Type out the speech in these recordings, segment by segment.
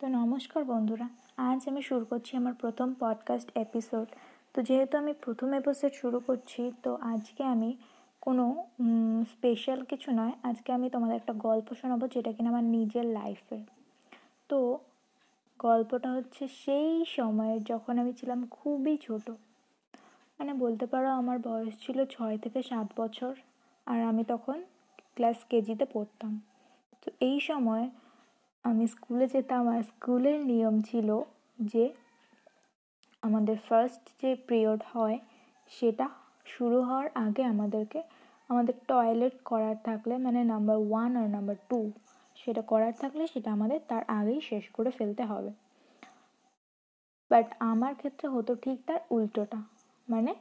তো নমস্কার বন্ধুরা, আজ আমি শুরু করছি আমার প্রথম পডকাস্ট এপিসোড তো যেহেতু আমি প্রথম এপিসোড শুরু করছি, তো আজকে আমি কোনো স্পেশাল কিছু নয়। আজকে আমি তোমাদের একটা গল্প শোনাবো যেটা কিনা আমার নিজের লাইফের তো গল্পটা হচ্ছে সেই সময়ের যখন আমি ছিলাম খুবই ছোট। মানে বলতে পারো আমার বয়স ছিল ছয় থেকে সাত বছর, আর আমি তখন ক্লাস কেজিতে পড়তাম। তো এই সময় আমি স্কুলে যেতাম আর স্কুলের নিয়ম ছিল যে আমাদের ফার্স্ট যে পিরিয়ড হয় সেটা শুরু হওয়ার আগে আমাদেরকে, আমাদের টয়লেট করার থাকলে মানে নাম্বার ওয়ান আর নাম্বার টু সেটা করার থাকলে সেটা আমাদের তার আগেই শেষ করে ফেলতে হবে। বাট আমার ক্ষেত্রে হতো ঠিক তার উল্টোটা মানে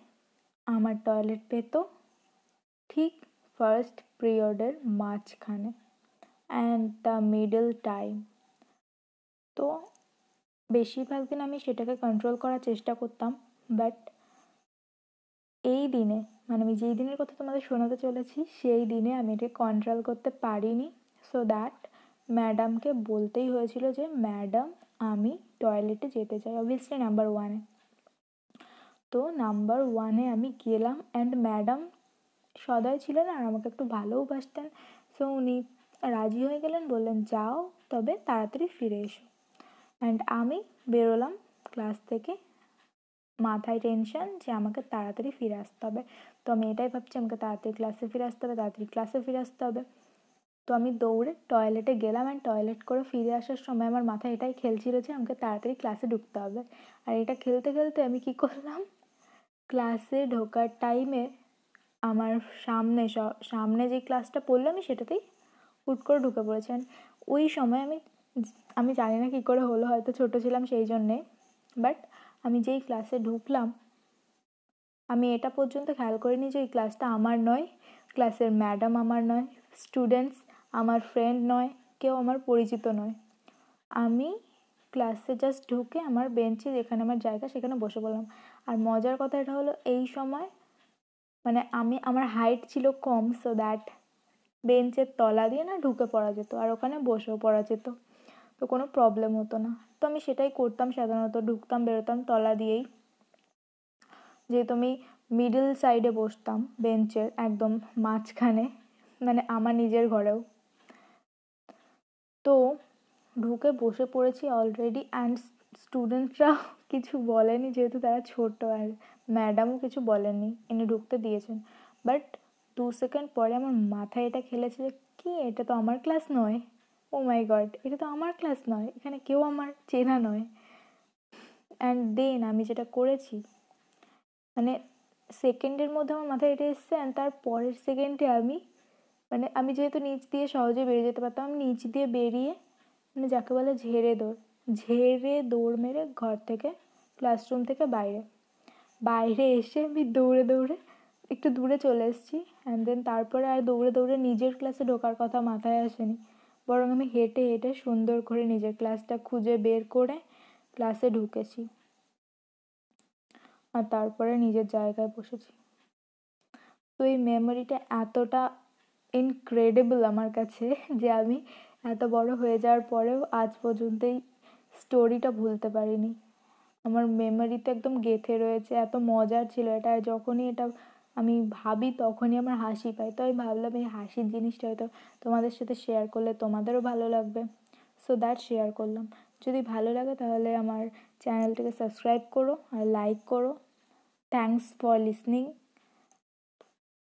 আমার টয়লেট পেত ঠিক ফার্স্ট পিরিয়ডের মাঝখানে। অ্যান্ড দ্য মিডল টাইম তো বেশিরভাগ দিন আমি সেটাকে কন্ট্রোল করার চেষ্টা করতাম বাট এই দিনে মানে আমি যেই দিনের কথা তোমাদের শোনাতে চলেছি, সেই দিনে আমি এটাকে কন্ট্রোল করতে পারিনি সো দ্যাট ম্যাডামকে বলতেই হয়েছিল যে ম্যাডাম আমি টয়লেটে যেতে চাই অবভিয়াসলি নাম্বার ওয়ানে তো নাম্বার ওয়ানে আমি গেলাম অ্যান্ড ম্যাডাম সদয় ছিলেন আর আমাকে একটু ভালোবাসতেন সো উনি রাজি হয়ে গেলেন, বললেন, যাও, তবে তাড়াতাড়ি ফিরে এসো। অ্যান্ড আমি বেরোলাম ক্লাস থেকে। মাথায় টেনশন যে আমাকে তাড়াতাড়ি ফিরে আসতে হবে। তো আমি এটাই ভাবছি, আমাকে তাড়াতাড়ি ক্লাসে ফিরে আসতে হবে, তাড়াতাড়ি ক্লাসে ফিরে আসতে হবে। তো আমি দৌড়ে টয়লেটে গেলাম অ্যান্ড টয়লেট করে ফিরে আসার সময় আমার মাথায় এটাই খেলছিল যে আমাকে তাড়াতাড়ি ক্লাসে ঢুকতে হবে। আর এটা খেলতে খেলতে আমি কি করলাম? ক্লাসে ঢোকার টাইমে আমার সামনে সামনে যে ক্লাসটা পড়ল আমি সেটাতেই হুট করে ঢুকে পড়েছেন ওই সময় আমি আমি জানি না কী করে হলো, হয়তো ছোটো ছিলাম সেই জন্যে। বাট আমি যেই ক্লাসে ঢুকলাম, আমি এটা পর্যন্ত খেয়াল করিনি যে এই ক্লাসটা আমার নয়। ক্লাসের ম্যাডাম আমার নয় স্টুডেন্টস আমার ফ্রেন্ড নয়, কেউ আমার পরিচিত নয়। আমি ক্লাসে জাস্ট ঢুকে আমার বেঞ্চে যেখানে আমার জায়গা, সেখানে বসে পড়লাম। আর মজার কথা এটা হলো, এই সময় মানে আমি, আমার হাইট ছিল কম সো দ্যাট বেঞ্চের তলা দিয়ে না ঢুকে পড়া যেত আর ওখানে বসেও পড়া যেত। তো কোনো প্রবলেম হতো না। তো আমি সেটাই করতাম সাধারণত, ঢুকতাম, বেরোতাম তলা দিয়েই। যেহেতু আমি মিডল সাইডে বসতাম বেঞ্চের একদম মাঝখানে মানে আমার নিজের ঘরেও। তো ঢুকে বসে পড়েছি অলরেডি অ্যান্ড স্টুডেন্টরা কিছু বলেনি, যেহেতু তারা ছোট আর ম্যাডামও কিছু বলেননি, এনে ঢুকতে দিয়েছেন। বাট দু সেকেন্ড পরে আমার মাথায় এটা খেলেছে যে, কি? এটা তো আমার ক্লাস নয়। ও মাই গড এটা তো আমার ক্লাস নয়, এখানে কেউ আমার চেনা নয়। অ্যান্ড দেন আমি যেটা করেছি মানে সেকেন্ডের মধ্যে আমার মাথায় এটা এসছে অ্যান্ড তার পরের সেকেন্ডে আমি মানে আমি যেহেতু নিচ দিয়ে সহজে বেরিয়ে যেতে পারতাম, আমি নিচ দিয়ে বেরিয়ে মানে যাকে বলে ঝেড়ে দৌড় ঝেড়ে দৌড় মেরে ঘর থেকে ক্লাসরুম থেকে বাইরে। বাইরে এসে আমি দৌড়ে দৌড়ে একটু দূরে চলে এসেছি। অ্যান্ড দেন তারপরে আর দৌড়ে দৌড়ে নিজের ক্লাসে ঢোকার কথা মাথায় আসেনি। বরং আমি হেঁটে হেঁটে সুন্দর করে নিজের ক্লাসটা খুঁজে বের করে ক্লাসে ঢুকেছি। আর তারপরে নিজের জায়গায় বসেছি। তো এই মেমোরিটা এতটা ইনক্রেডিবল আমার কাছে যে আমি এত বড় হয়ে যাওয়ার পরেও আজ পর্যন্ত এই স্টোরিটা ভুলতে পারিনি। আমার মেমোরিতে একদম গেঁথে রয়েছে, এত মজার ছিল এটা। যখনই এটা আমি ভাবি তখনই আমার হাসি পায়। তো আমি ভাবলাম এই হাসির জিনিসটা হয়তো তোমাদের সাথে শেয়ার করলে তোমাদেরও ভালো লাগবে। সো দ্যাট শেয়ার করলাম। যদি ভালো লাগে তাহলে আমার চ্যানেলটাকে সাবস্ক্রাইব করো আর লাইক করো। Thanks for listening